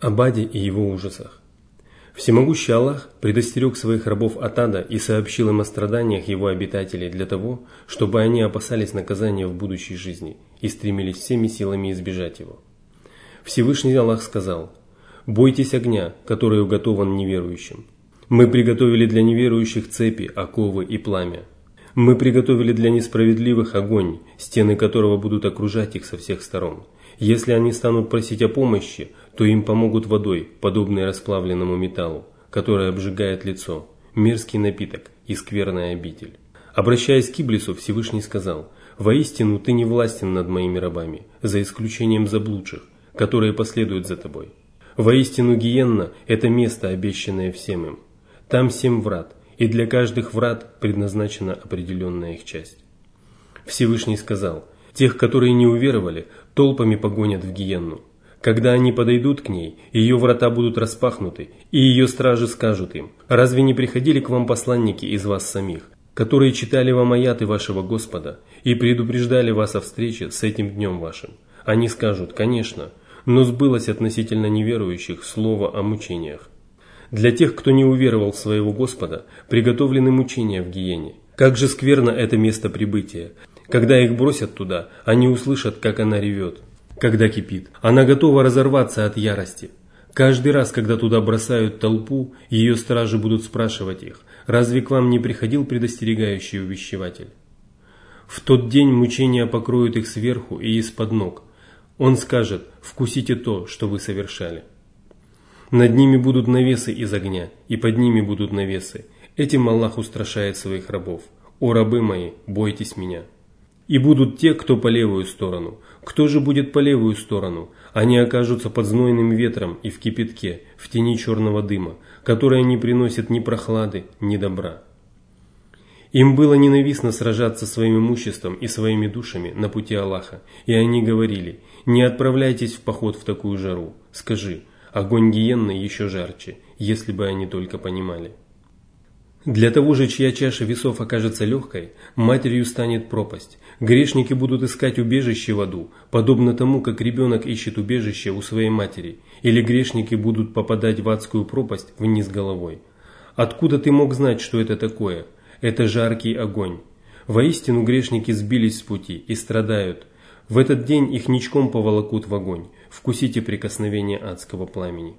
Об аде и его ужасах. Всемогущий Аллах предостерег своих рабов от ада и сообщил им о страданиях его обитателей для того, чтобы они опасались наказания в будущей жизни и стремились всеми силами избежать его. Всевышний Аллах сказал, «Бойтесь огня, который уготован неверующим. Мы приготовили для неверующих цепи, оковы и пламя. Мы приготовили для несправедливых огонь, стены которого будут окружать их со всех сторон. Если они станут просить о помощи, то им помогут водой, подобной расплавленному металлу, который обжигает лицо, мерзкий напиток и скверная обитель. Обращаясь к Иблису, Всевышний сказал, «Воистину ты не властен над моими рабами, за исключением заблудших, которые последуют за тобой. Воистину Гиенна – это место, обещанное всем им. Там семь врат, и для каждых врат предназначена определенная их часть». Всевышний сказал, «Тех, которые не уверовали, толпами погонят в гиенну. Когда они подойдут к ней, ее врата будут распахнуты, и ее стражи скажут им, «Разве не приходили к вам посланники из вас самих, которые читали вам аяты вашего Господа и предупреждали вас о встрече с этим днем вашим?» Они скажут, «Конечно, но сбылось относительно неверующих слово о мучениях». Для тех, кто не уверовал в своего Господа, приготовлены мучения в гиене. Как же скверно это место прибытия, когда их бросят туда, они услышат, как она ревет, когда кипит. Она готова разорваться от ярости. Каждый раз, когда туда бросают толпу, ее стражи будут спрашивать их, разве к вам не приходил предостерегающий увещеватель? В тот день мучения покроют их сверху и из-под ног. Он скажет, вкусите то, что вы совершали. Над ними будут навесы из огня, и под ними будут навесы. Этим Аллах устрашает своих рабов. «О рабы мои, бойтесь меня». И будут те, кто по левую сторону. Кто же будет по левую сторону? Они окажутся под знойным ветром и в кипятке, в тени черного дыма, которая не приносит ни прохлады, ни добра. Им было ненавистно сражаться своим имуществом и своими душами на пути Аллаха, и они говорили, не отправляйтесь в поход в такую жару. Скажи, огонь гиенны еще жарче, если бы они только понимали. Для того же, чья чаша весов окажется легкой, матерью станет пропасть. Грешники будут искать убежище в аду, подобно тому, как ребенок ищет убежище у своей матери, или грешники будут попадать в адскую пропасть вниз головой. Откуда ты мог знать, что это такое? Это жаркий огонь. Воистину грешники сбились с пути и страдают. В этот день их ничком поволокут в огонь. Вкусите прикосновение адского пламени.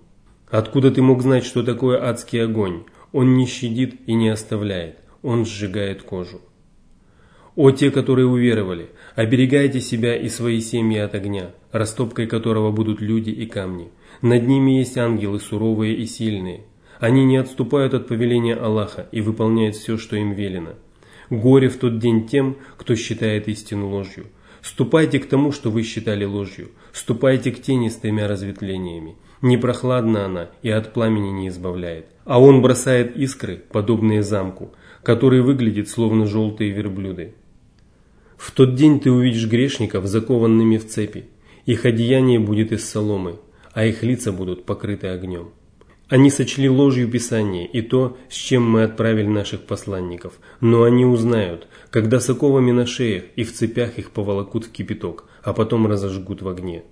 Откуда ты мог знать, что такое адский огонь? Он не щадит и не оставляет, он сжигает кожу. О те, которые уверовали, оберегайте себя и свои семьи от огня, растопкой которого будут люди и камни. Над ними есть ангелы суровые и сильные. Они не отступают от повеления Аллаха и выполняют все, что им велено. Горе в тот день тем, кто считает истину ложью. Ступайте к тому, что вы считали ложью. Ступайте к тени с тремя разветвлениями. Не прохладна она и от пламени не избавляет. А он бросает искры, подобные замку, который выглядит словно желтые верблюды. В тот день ты увидишь грешников, закованными в цепи. Их одеяние будет из соломы, а их лица будут покрыты огнем. Они сочли ложью Писание и то, с чем мы отправили наших посланников, но они узнают, когда с оковами на шеях и в цепях их поволокут в кипяток, а потом разожгут в огне.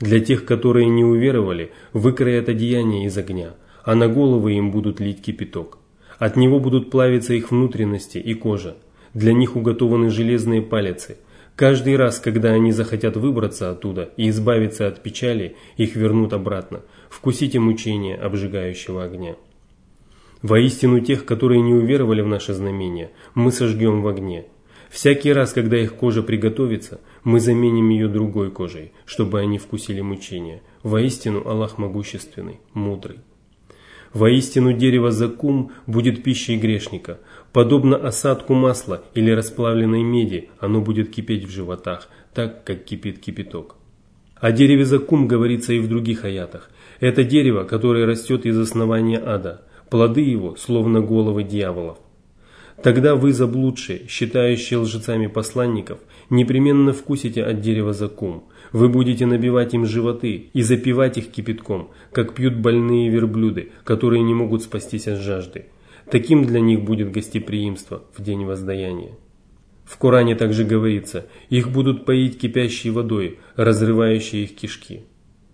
Для тех, которые не уверовали, выкроят одеяние из огня, а на головы им будут лить кипяток. От него будут плавиться их внутренности и кожа. Для них уготованы железные палицы. Каждый раз, когда они захотят выбраться оттуда и избавиться от печали, их вернут обратно. Вкусите мучения обжигающего огня. Воистину тех, которые не уверовали в наше знамение, мы сожгем в огне. Всякий раз, когда их кожа приготовится, мы заменим ее другой кожей, чтобы они вкусили мучения. Воистину Аллах могущественный, мудрый. Воистину дерево закум будет пищей грешника. Подобно осадку масла или расплавленной меди, оно будет кипеть в животах, так как кипит кипяток. О дереве закум говорится и в других аятах. Это дерево, которое растет из основания ада. Плоды его, словно головы дьяволов. Тогда вы, заблудшие, считающие лжецами посланников, непременно вкусите от дерева закум. Вы будете набивать им животы и запивать их кипятком, как пьют больные верблюды, которые не могут спастись от жажды. Таким для них будет гостеприимство в день воздаяния. В Коране также говорится, их будут поить кипящей водой, разрывающей их кишки.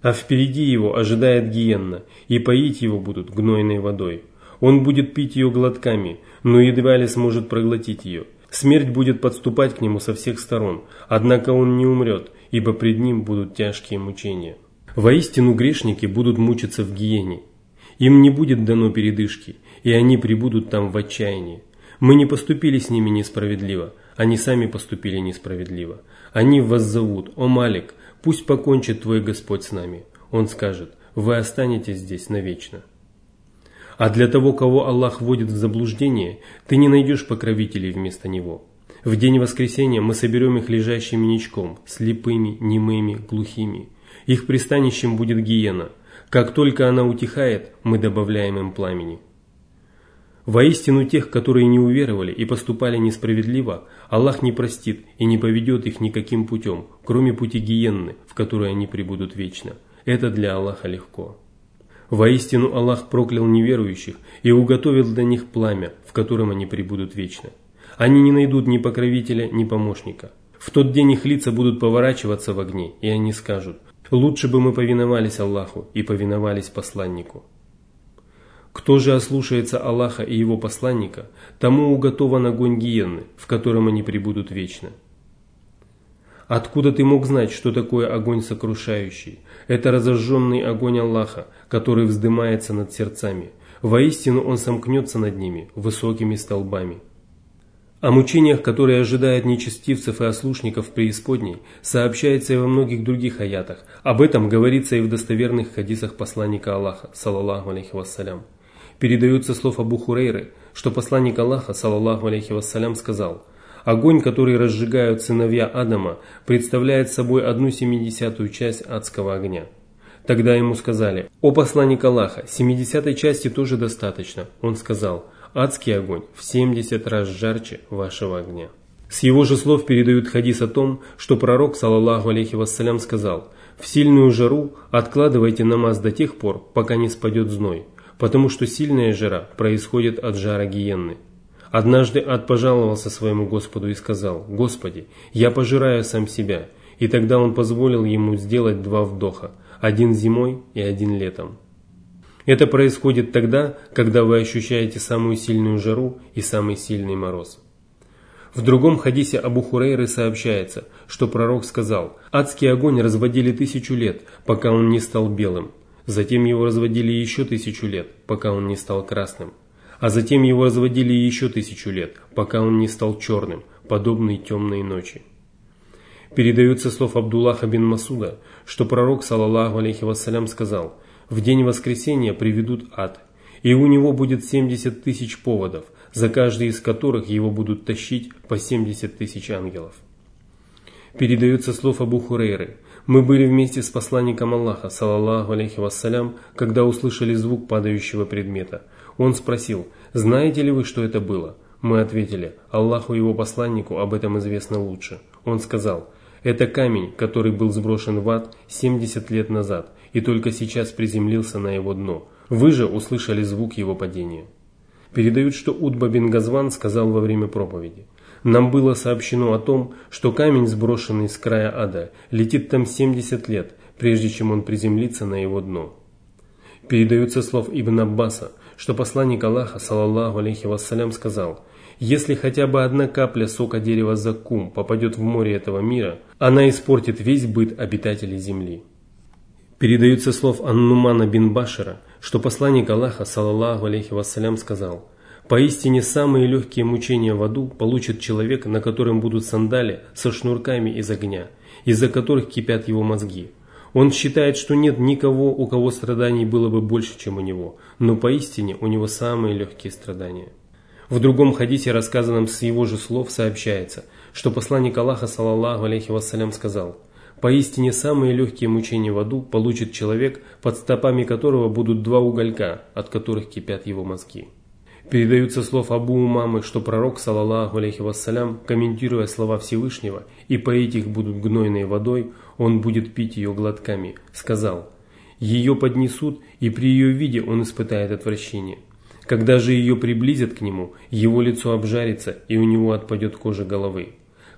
а впереди его ожидает гиенна, и поить его будут гнойной водой. Он будет пить ее глотками, но едва ли сможет проглотить ее. Смерть будет подступать к нему со всех сторон, однако он не умрет, ибо пред ним будут тяжкие мучения. Воистину грешники будут мучиться в гиене. Им не будет дано передышки, и они прибудут там в отчаянии. Мы не поступили с ними несправедливо, они сами поступили несправедливо. Они вас зовут, о Малик, пусть покончит твой Господь с нами. Он скажет, вы останетесь здесь навечно. А для того, кого Аллах вводит в заблуждение, ты не найдешь покровителей вместо него. В день воскресения мы соберем их лежащими ничком, слепыми, немыми, глухими. Их пристанищем будет гиена. Как только она утихает, мы добавляем им пламени. Воистину тех, которые не уверовали и поступали несправедливо, Аллах не простит и не поведет их никаким путем, кроме пути гиенны, в которой они пребудут вечно. Это для Аллаха легко. Воистину Аллах проклял неверующих и уготовил для них пламя, в котором они пребудут вечно. Они не найдут ни покровителя, ни помощника. В тот день их лица будут поворачиваться в огне, и они скажут, «Лучше бы мы повиновались Аллаху и повиновались посланнику». Кто же ослушается Аллаха и его посланника, тому уготован огонь гиенны, в котором они пребудут вечно. Откуда ты мог знать, что такое огонь сокрушающий? Это разожженный огонь Аллаха, который вздымается над сердцами. Воистину он сомкнется над ними высокими столбами. О мучениях, которые ожидают нечестивцев и ослушников преисподней, сообщается и во многих других аятах. Об этом говорится и в достоверных хадисах посланника Аллаха, салаллаху алейхи вассалям. Передаются слов Абу Хурейры, что посланник Аллаха, саллаллаху алейхи вассалям, сказал «Огонь, который разжигают сыновья Адама, представляет собой одну семидесятую часть адского огня». Тогда ему сказали «О посланник Аллаха, семидесятой части тоже достаточно». Он сказал «Адский огонь в семьдесят раз жарче вашего огня». С его же слов передают хадис о том, что пророк, саллаллаху алейхи вассалям, сказал «В сильную жару откладывайте намаз до тех пор, пока не спадет зной, потому что сильная жара происходит от жара гиенны. Однажды ад пожаловался своему Господу и сказал, «Господи, я пожираю сам себя». И тогда он позволил ему сделать два вдоха, один зимой и один летом. Это происходит тогда, когда вы ощущаете самую сильную жару и самый сильный мороз. В другом хадисе Абу Хурейры сообщается, что пророк сказал, «Адский огонь разводили тысячу лет, пока он не стал белым, Затем его разводили еще тысячу лет, пока он не стал красным. А затем его разводили еще тысячу лет, пока он не стал черным, подобный темной ночи. Передаются слов Абдуллаха бин Масуда, что пророк, саллаллаху алейхи вассалям, сказал, «В день воскресения приведут ад, и у него будет 70 тысяч поводов, за каждый из которых его будут тащить по 70 тысяч ангелов». Передаются слов Абу Хурейры, мы были вместе с посланником Аллаха, салаллаху алейхи вассалям, когда услышали звук падающего предмета. Он спросил, знаете ли вы, что это было? Мы ответили, Аллаху и его посланнику об этом известно лучше. Он сказал, это камень, который был сброшен в ад 70 лет назад и только сейчас приземлился на его дно. Вы же услышали звук его падения. Передают, что Удба бин Газван сказал во время проповеди – нам было сообщено о том, что камень, сброшенный с края ада, летит там 70 лет, прежде чем он приземлится на его дно. Передается слов Ибн Аббаса, что посланник Аллаха, салаллаху алейхи вассалям, сказал, «Если хотя бы одна капля сока дерева заккум попадет в море этого мира, она испортит весь быт обитателей земли». Передаются слов Аннумана бин Башира, что посланник Аллаха, салаллаху алейхи вассалям, сказал, Поистине самые легкие мучения в аду получит человек, на котором будут сандали со шнурками из огня, из-за которых кипят его мозги. Он считает, что нет никого, у кого страданий было бы больше, чем у него, но поистине у него самые легкие страдания. В другом хадисе, рассказанном с его же слов, сообщается, что посланник Аллаха, саллаллаху алейхи вассалям, сказал, «Поистине самые легкие мучения в аду получит человек, под стопами которого будут два уголька, от которых кипят его мозги». Передаются слов Абу Умамы, что пророк, салаллаху алейхи вассалям, комментируя слова Всевышнего, и поить их будут гнойной водой, он будет пить ее глотками, сказал, ее поднесут, и при ее виде он испытает отвращение. Когда же ее приблизят к нему, его лицо обжарится, и у него отпадет кожа головы.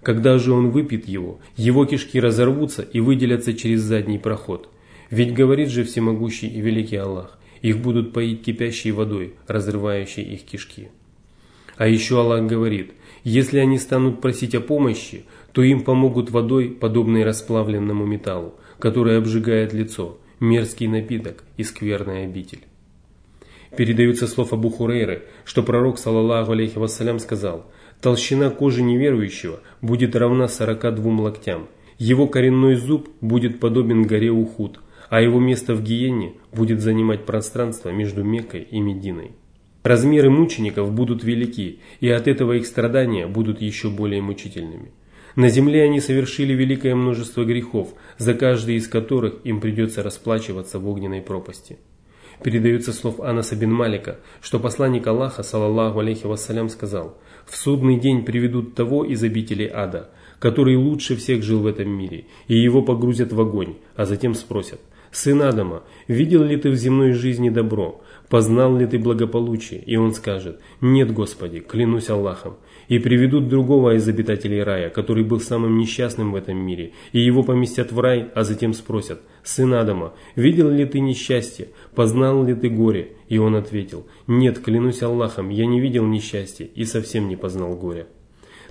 Когда же он выпьет его, его кишки разорвутся и выделятся через задний проход. Ведь говорит же всемогущий и великий Аллах, их будут поить кипящей водой, разрывающей их кишки. А еще Аллах говорит, если они станут просить о помощи, то им помогут водой, подобной расплавленному металлу, который обжигает лицо, мерзкий напиток и скверная обитель. Передаются слов Абу Хурейры, что пророк, саллаллаху алейхи вассалям, сказал, толщина кожи неверующего будет равна 42 локтям, его коренной зуб будет подобен горе Ухуд, а его место в гиене будет занимать пространство между Меккой и Мединой. Размеры мучеников будут велики, и от этого их страдания будут еще более мучительными. На земле они совершили великое множество грехов, за каждый из которых им придется расплачиваться в огненной пропасти. Передается слов Анаса бин Малика, что посланник Аллаха, саллаллаху алейхи вассалям, сказал, «В судный день приведут того из обителей ада, который лучше всех жил в этом мире, и его погрузят в огонь, а затем спросят, «Сын Адама, видел ли ты в земной жизни добро? Познал ли ты благополучие?» И он скажет, «Нет, Господи, клянусь Аллахом». И приведут другого из обитателей рая, который был самым несчастным в этом мире, и его поместят в рай, а затем спросят, «Сын Адама, видел ли ты несчастье? Познал ли ты горе?» И он ответил, «Нет, клянусь Аллахом, я не видел несчастья и совсем не познал горя».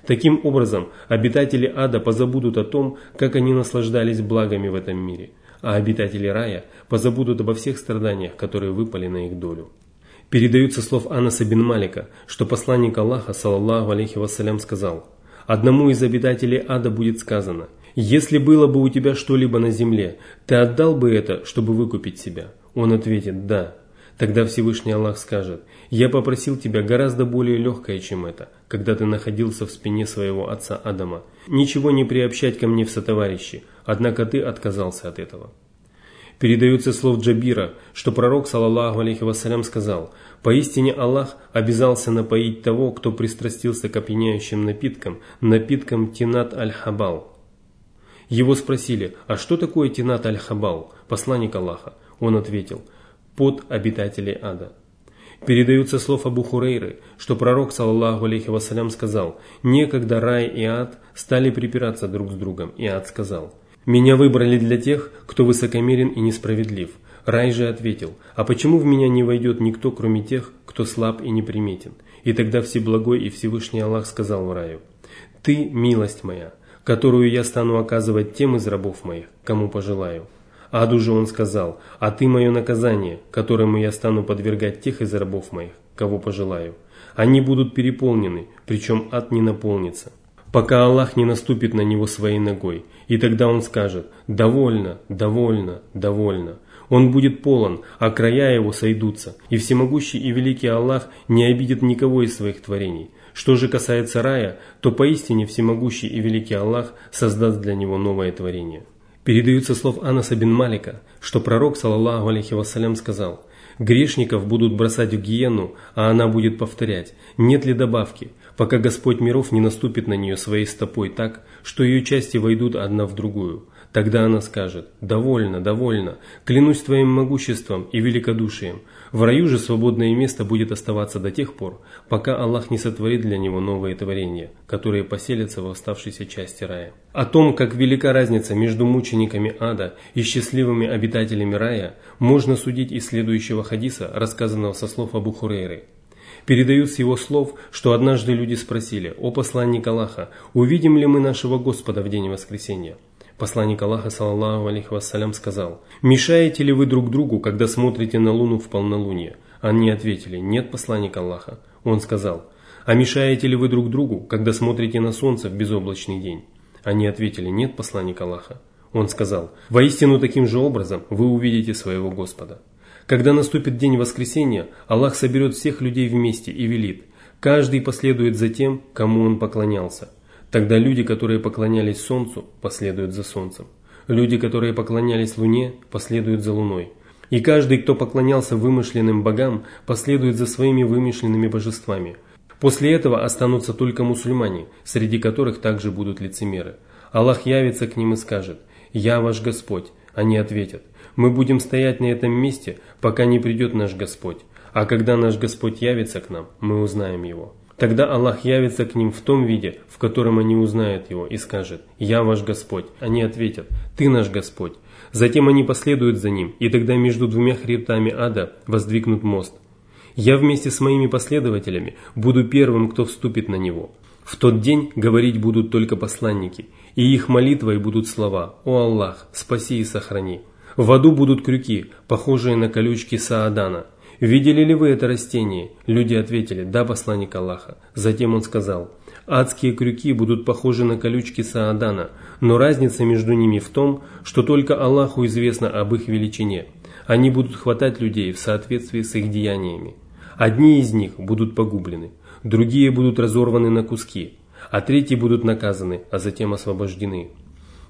Таким образом, обитатели ада позабудут о том, как они наслаждались благами в этом мире, а обитатели рая позабудут обо всех страданиях, которые выпали на их долю. Передаются слов Анаса бин Малика, что посланник Аллаха, саллаллаху алейхи вассалям, сказал, «Одному из обитателей ада будет сказано, «Если было бы у тебя что-либо на земле, ты отдал бы это, чтобы выкупить себя?» Он ответит «Да». Тогда Всевышний Аллах скажет, «Я попросил тебя гораздо более легкое, чем это, когда ты находился в спине своего отца Адама. Ничего не приобщать ко мне в сотоварищи, однако ты отказался от этого». Передаются слов Джабира, что пророк, саллаллаху алейхи вассалям, сказал, «Поистине Аллах обязался напоить того, кто пристрастился к опьяняющим напиткам, напиткам Тинат аль-Хабал». Его спросили, «А что такое Тинат аль-Хабал?» Посланник Аллаха. Он ответил – под обитателей ада. Передаются слов Абу Хурейры, что пророк, саллаллаху алейхи вассалям, сказал, «Некогда рай и ад стали припираться друг с другом, и ад сказал, «Меня выбрали для тех, кто высокомерен и несправедлив». Рай же ответил, «А почему в меня не войдет никто, кроме тех, кто слаб и неприметен?» И тогда Всеблагой и Всевышний Аллах сказал раю, «Ты, милость моя, которую я стану оказывать тем из рабов моих, кому пожелаю». Аду же он сказал, «А ты мое наказание, которому я стану подвергать тех из рабов моих, кого пожелаю. Они будут переполнены, причем ад не наполнится, пока Аллах не наступит на него своей ногой, и тогда он скажет, «Довольно, довольно, довольно». Он будет полон, а края его сойдутся, и всемогущий и великий Аллах не обидит никого из своих творений. Что же касается рая, то поистине всемогущий и великий Аллах создаст для него новое творение. Передаются слов Анаса бин Малика, что пророк, саллаллаху алейхи вассалям, сказал, «Грешников будут бросать в гиену, а она будет повторять, нет ли добавки, пока Господь миров не наступит на нее своей стопой так, что ее части войдут одна в другую. Тогда она скажет, «Довольно, довольно, клянусь Твоим могуществом и великодушием, в раю же свободное место будет оставаться до тех пор, пока Аллах не сотворит для него новые творения, которые поселятся в оставшейся части рая. О том, как велика разница между мучениками ада и счастливыми обитателями рая, можно судить из следующего хадиса, рассказанного со слов Абу Хурейры. Передают с его слов, что однажды люди спросили, «О посланник Аллаха, увидим ли мы нашего Господа в день воскресения?» Посланник Аллаха, саллаллаху алейхи вассалям, сказал, «Мешаете ли вы друг другу, когда смотрите на луну в полнолуние?» Они ответили, «Нет, посланник Аллаха». Он сказал, «А мешаете ли вы друг другу, когда смотрите на солнце в безоблачный день?» Они ответили, «Нет, посланник Аллаха». Он сказал, «Воистину таким же образом вы увидите своего Господа». Когда наступит день воскресения, Аллах соберет всех людей вместе и велит, каждый последует за тем, кому он поклонялся. Тогда люди, которые поклонялись Солнцу, последуют за Солнцем. Люди, которые поклонялись Луне, последуют за Луной. И каждый, кто поклонялся вымышленным богам, последует за своими вымышленными божествами. После этого останутся только мусульмане, среди которых также будут лицемеры. Аллах явится к ним и скажет «Я ваш Господь». Они ответят «Мы будем стоять на этом месте, пока не придет наш Господь, а когда наш Господь явится к нам, мы узнаем Его». Тогда Аллах явится к ним в том виде, в котором они узнают Его, и скажет «Я ваш Господь». Они ответят «Ты наш Господь». Затем они последуют за ним, и тогда между двумя хребтами ада воздвигнут мост. Я вместе с моими последователями буду первым, кто вступит на него. В тот день говорить будут только посланники, и их молитвой будут слова «О Аллах, спаси и сохрани». В аду будут крюки, похожие на колючки Саадана. Видели ли вы это растение? Люди ответили «Да, посланник Аллаха». Затем он сказал Адские крюки будут похожи на колючки Саадана, но разница между ними в том, что только Аллаху известно об их величине. Они будут хватать людей в соответствии с их деяниями. Одни из них будут погублены, другие будут разорваны на куски, а третьи будут наказаны, а затем освобождены.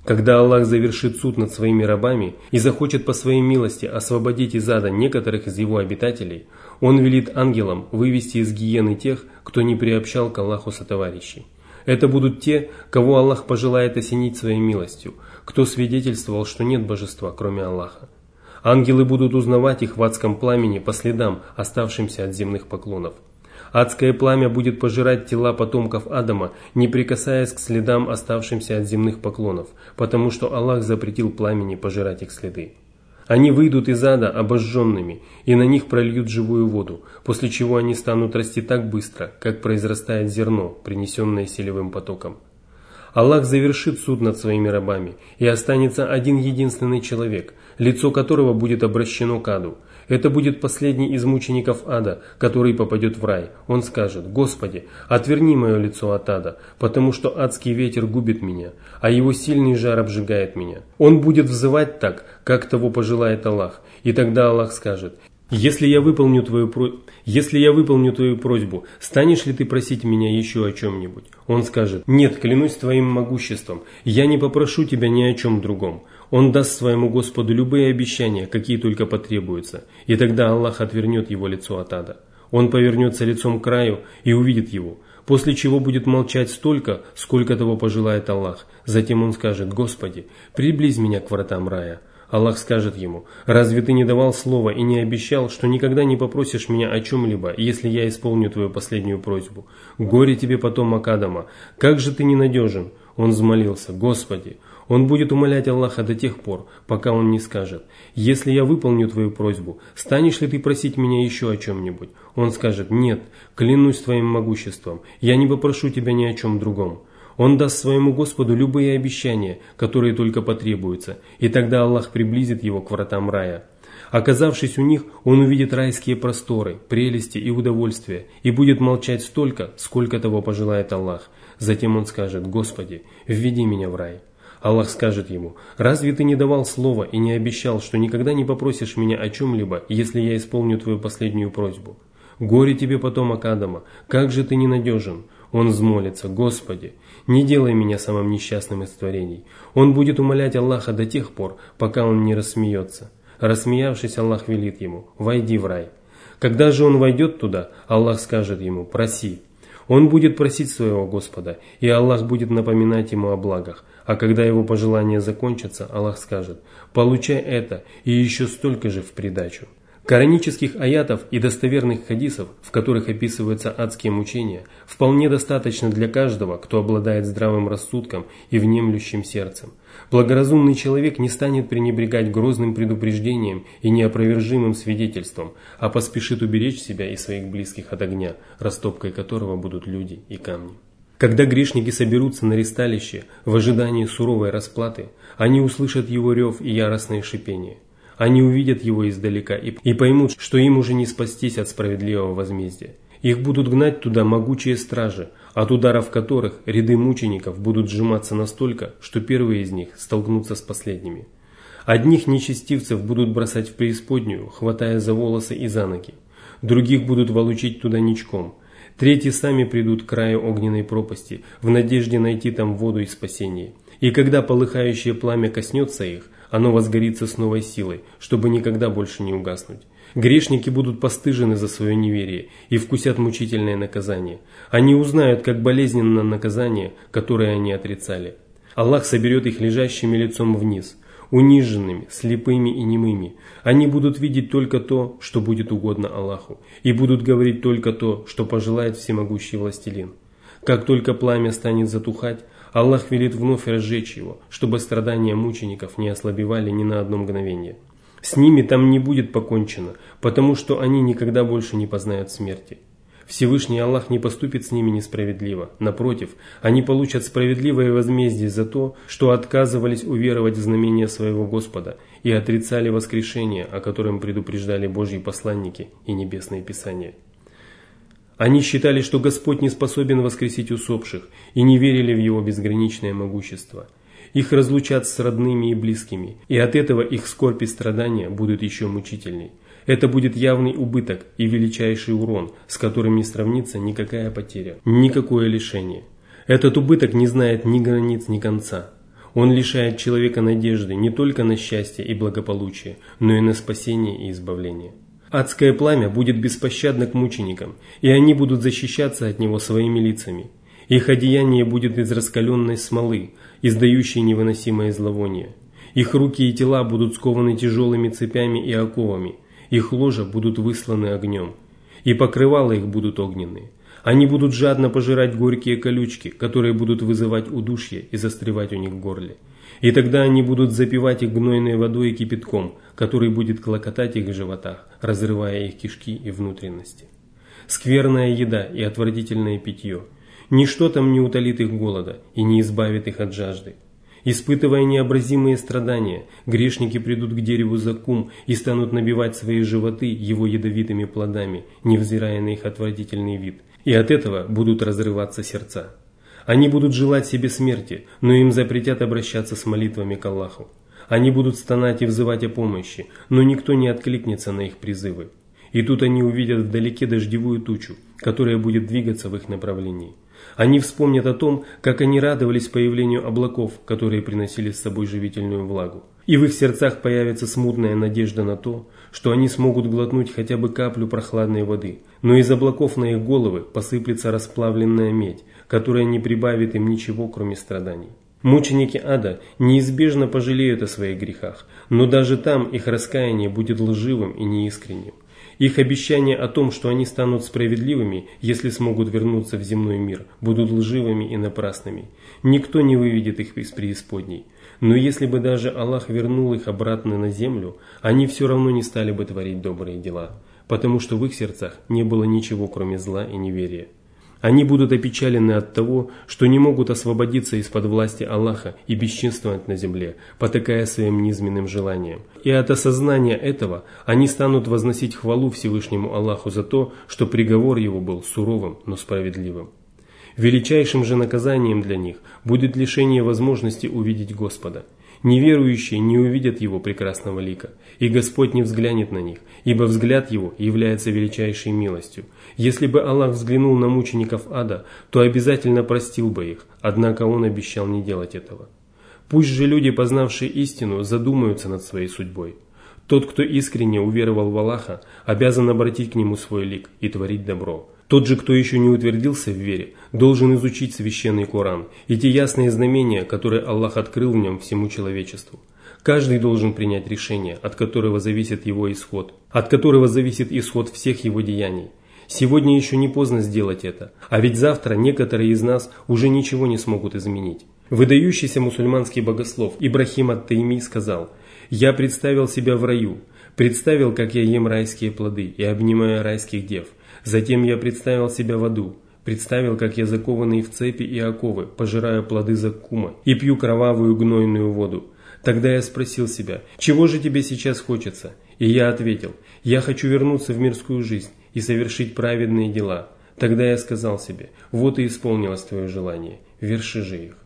Когда Аллах завершит суд над своими рабами и захочет по своей милости освободить из ада некоторых из его обитателей, Он велит ангелам вывести из гиены тех, кто не приобщал к Аллаху сотоварищей. Это будут те, кого Аллах пожелает осенить своей милостью, кто свидетельствовал, что нет божества, кроме Аллаха. Ангелы будут узнавать их в адском пламени по следам, оставшимся от земных поклонов. Адское пламя будет пожирать тела потомков Адама, не прикасаясь к следам, оставшимся от земных поклонов, потому что Аллах запретил пламени пожирать их следы. Они выйдут из ада обожженными, и на них прольют живую воду, после чего они станут расти так быстро, как произрастает зерно, принесенное селевым потоком. Аллах завершит суд над своими рабами, и останется один единственный человек, лицо которого будет обращено к аду – это будет последний из мучеников ада, который попадет в рай. Он скажет, «Господи, отверни мое лицо от ада, потому что адский ветер губит меня, а его сильный жар обжигает меня». Он будет взывать так, как того пожелает Аллах. И тогда Аллах скажет, если я выполню твою про... если я выполню твою просьбу, станешь ли ты просить меня еще о чем-нибудь? Он скажет: "Нет, клянусь твоим могуществом, я не попрошу тебя ни о чем другом". Он даст своему Господу любые обещания, какие только потребуются, и тогда Аллах отвернет его лицо от ада. Он повернется лицом к краю и увидит его, после чего будет молчать столько, сколько того пожелает Аллах. Затем он скажет: "Господи, приблизь меня к вратам рая". Аллах скажет ему, «Разве ты не давал слова и не обещал, что никогда не попросишь меня о чем-либо, если я исполню твою последнюю просьбу? Горе тебе потом Акадама! Как же ты ненадежен!» Он взмолился, «Господи!» Он будет умолять Аллаха до тех пор, пока он не скажет, «Если я выполню твою просьбу, станешь ли ты просить меня еще о чем-нибудь?» Он скажет, «Нет, клянусь твоим могуществом, я не попрошу тебя ни о чем другом». Он даст своему Господу любые обещания, которые только потребуются, и тогда Аллах приблизит его к вратам рая. Оказавшись у них, он увидит райские просторы, прелести и удовольствия, и будет молчать столько, сколько того пожелает Аллах. Затем он скажет, «Господи, введи меня в рай». Аллах скажет ему, «Разве ты не давал слова и не обещал, что никогда не попросишь меня о чем-либо, если я исполню твою последнюю просьбу? Горе тебе потом Акадама, как же ты ненадежен!» Он взмолится, «Господи, не делай меня самым несчастным из творений». Он будет умолять Аллаха до тех пор, пока он не рассмеется. Рассмеявшись, Аллах велит ему, «Войди в рай». Когда же он войдет туда, Аллах скажет ему, «Проси». Он будет просить своего Господа, и Аллах будет напоминать ему о благах. А когда его пожелания закончатся, Аллах скажет, «Получай это и еще столько же в придачу». Коранических аятов и достоверных хадисов, в которых описываются адские мучения, вполне достаточно для каждого, кто обладает здравым рассудком и внемлющим сердцем. Благоразумный человек не станет пренебрегать грозным предупреждением и неопровержимым свидетельством, а поспешит уберечь себя и своих близких от огня, растопкой которого будут люди и камни. Когда грешники соберутся на ресталище в ожидании суровой расплаты, они услышат его рев и яростное шипение – они увидят его издалека и, и поймут, что им уже не спастись от справедливого возмездия. Их будут гнать туда могучие стражи, от ударов которых ряды мучеников будут сжиматься настолько, что первые из них столкнутся с последними. Одних нечестивцев будут бросать в преисподнюю, хватая за волосы и за ноги. Других будут волочить туда ничком. Третьи сами придут к краю огненной пропасти, в надежде найти там воду и спасение. И когда полыхающее пламя коснется их, оно возгорится с новой силой, чтобы никогда больше не угаснуть. Грешники будут постыжены за свое неверие и вкусят мучительное наказание. Они узнают, как болезненно наказание, которое они отрицали. Аллах соберет их лежащими лицом вниз, униженными, слепыми и немыми. Они будут видеть только то, что будет угодно Аллаху, и будут говорить только то, что пожелает всемогущий властелин. Как только пламя станет затухать, Аллах велит вновь разжечь его, чтобы страдания мучеников не ослабевали ни на одно мгновение. С ними там не будет покончено, потому что они никогда больше не познают смерти. Всевышний Аллах не поступит с ними несправедливо. Напротив, они получат справедливое возмездие за то, что отказывались уверовать в знамение своего Господа и отрицали воскрешение, о котором предупреждали Божьи посланники и небесные писания. Они считали, что Господь не способен воскресить усопших и не верили в Его безграничное могущество. Их разлучат с родными и близкими, и от этого их скорбь и страдания будут еще мучительней. Это будет явный убыток и величайший урон, с которым не сравнится никакая потеря, никакое лишение. Этот убыток не знает ни границ, ни конца. Он лишает человека надежды не только на счастье и благополучие, но и на спасение и избавление. Адское пламя будет беспощадно к мученикам, и они будут защищаться от него своими лицами. Их одеяние будет из раскаленной смолы, издающей невыносимое зловоние. Их руки и тела будут скованы тяжелыми цепями и оковами – их ложа будут высланы огнем, и покрывала их будут огненные. Они будут жадно пожирать горькие колючки, которые будут вызывать удушье и застревать у них в горле. И тогда они будут запивать их гнойной водой и кипятком, который будет клокотать их в животах, разрывая их кишки и внутренности. Скверная еда и отвратительное питье. Ничто там не утолит их голода и не избавит их от жажды. Испытывая необразимые страдания, грешники придут к дереву закум и станут набивать свои животы его ядовитыми плодами, невзирая на их отвратительный вид, и от этого будут разрываться сердца. Они будут желать себе смерти, но им запретят обращаться с молитвами к Аллаху. Они будут стонать и взывать о помощи, но никто не откликнется на их призывы. И тут они увидят вдалеке дождевую тучу, которая будет двигаться в их направлении. Они вспомнят о том, как они радовались появлению облаков, которые приносили с собой живительную влагу. И в их сердцах появится смутная надежда на то, что они смогут глотнуть хотя бы каплю прохладной воды. Но из облаков на их головы посыплется расплавленная медь, которая не прибавит им ничего, кроме страданий. Мученики ада неизбежно пожалеют о своих грехах, но даже там их раскаяние будет лживым и неискренним. Их обещания о том, что они станут справедливыми, если смогут вернуться в земной мир, будут лживыми и напрасными. Никто не выведет их из преисподней. Но если бы даже Аллах вернул их обратно на землю, они все равно не стали бы творить добрые дела, потому что в их сердцах не было ничего, кроме зла и неверия. Они будут опечалены от того, что не могут освободиться из-под власти Аллаха и бесчинствовать на земле, потакая своим низменным желаниям. И от осознания этого они станут возносить хвалу Всевышнему Аллаху за то, что приговор его был суровым, но справедливым. Величайшим же наказанием для них будет лишение возможности увидеть Господа – Неверующие не увидят Его прекрасного лика, и Господь не взглянет на них, ибо взгляд Его является величайшей милостью. Если бы Аллах взглянул на мучеников ада, то обязательно простил бы их, однако Он обещал не делать этого. Пусть же люди, познавшие истину, задумаются над своей судьбой. Тот, кто искренне уверовал в Аллаха, обязан обратить к Нему свой лик и творить добро. Тот же, кто еще не утвердился в вере, должен изучить священный Коран и те ясные знамения, которые Аллах открыл в нем всему человечеству. Каждый должен принять решение, от которого зависит его исход, от которого зависит исход всех его деяний. Сегодня еще не поздно сделать это, а ведь завтра некоторые из нас уже ничего не смогут изменить. Выдающийся мусульманский богослов Ибрахим Ат-Тайми сказал «Я представил себя в раю, представил, как я ем райские плоды и обнимаю райских дев, Затем я представил себя в аду, представил, как я закованный в цепи и оковы, пожираю плоды закума и пью кровавую гнойную воду. Тогда я спросил себя, чего же тебе сейчас хочется? И я ответил, я хочу вернуться в мирскую жизнь и совершить праведные дела. Тогда я сказал себе, вот и исполнилось твое желание, верши же их.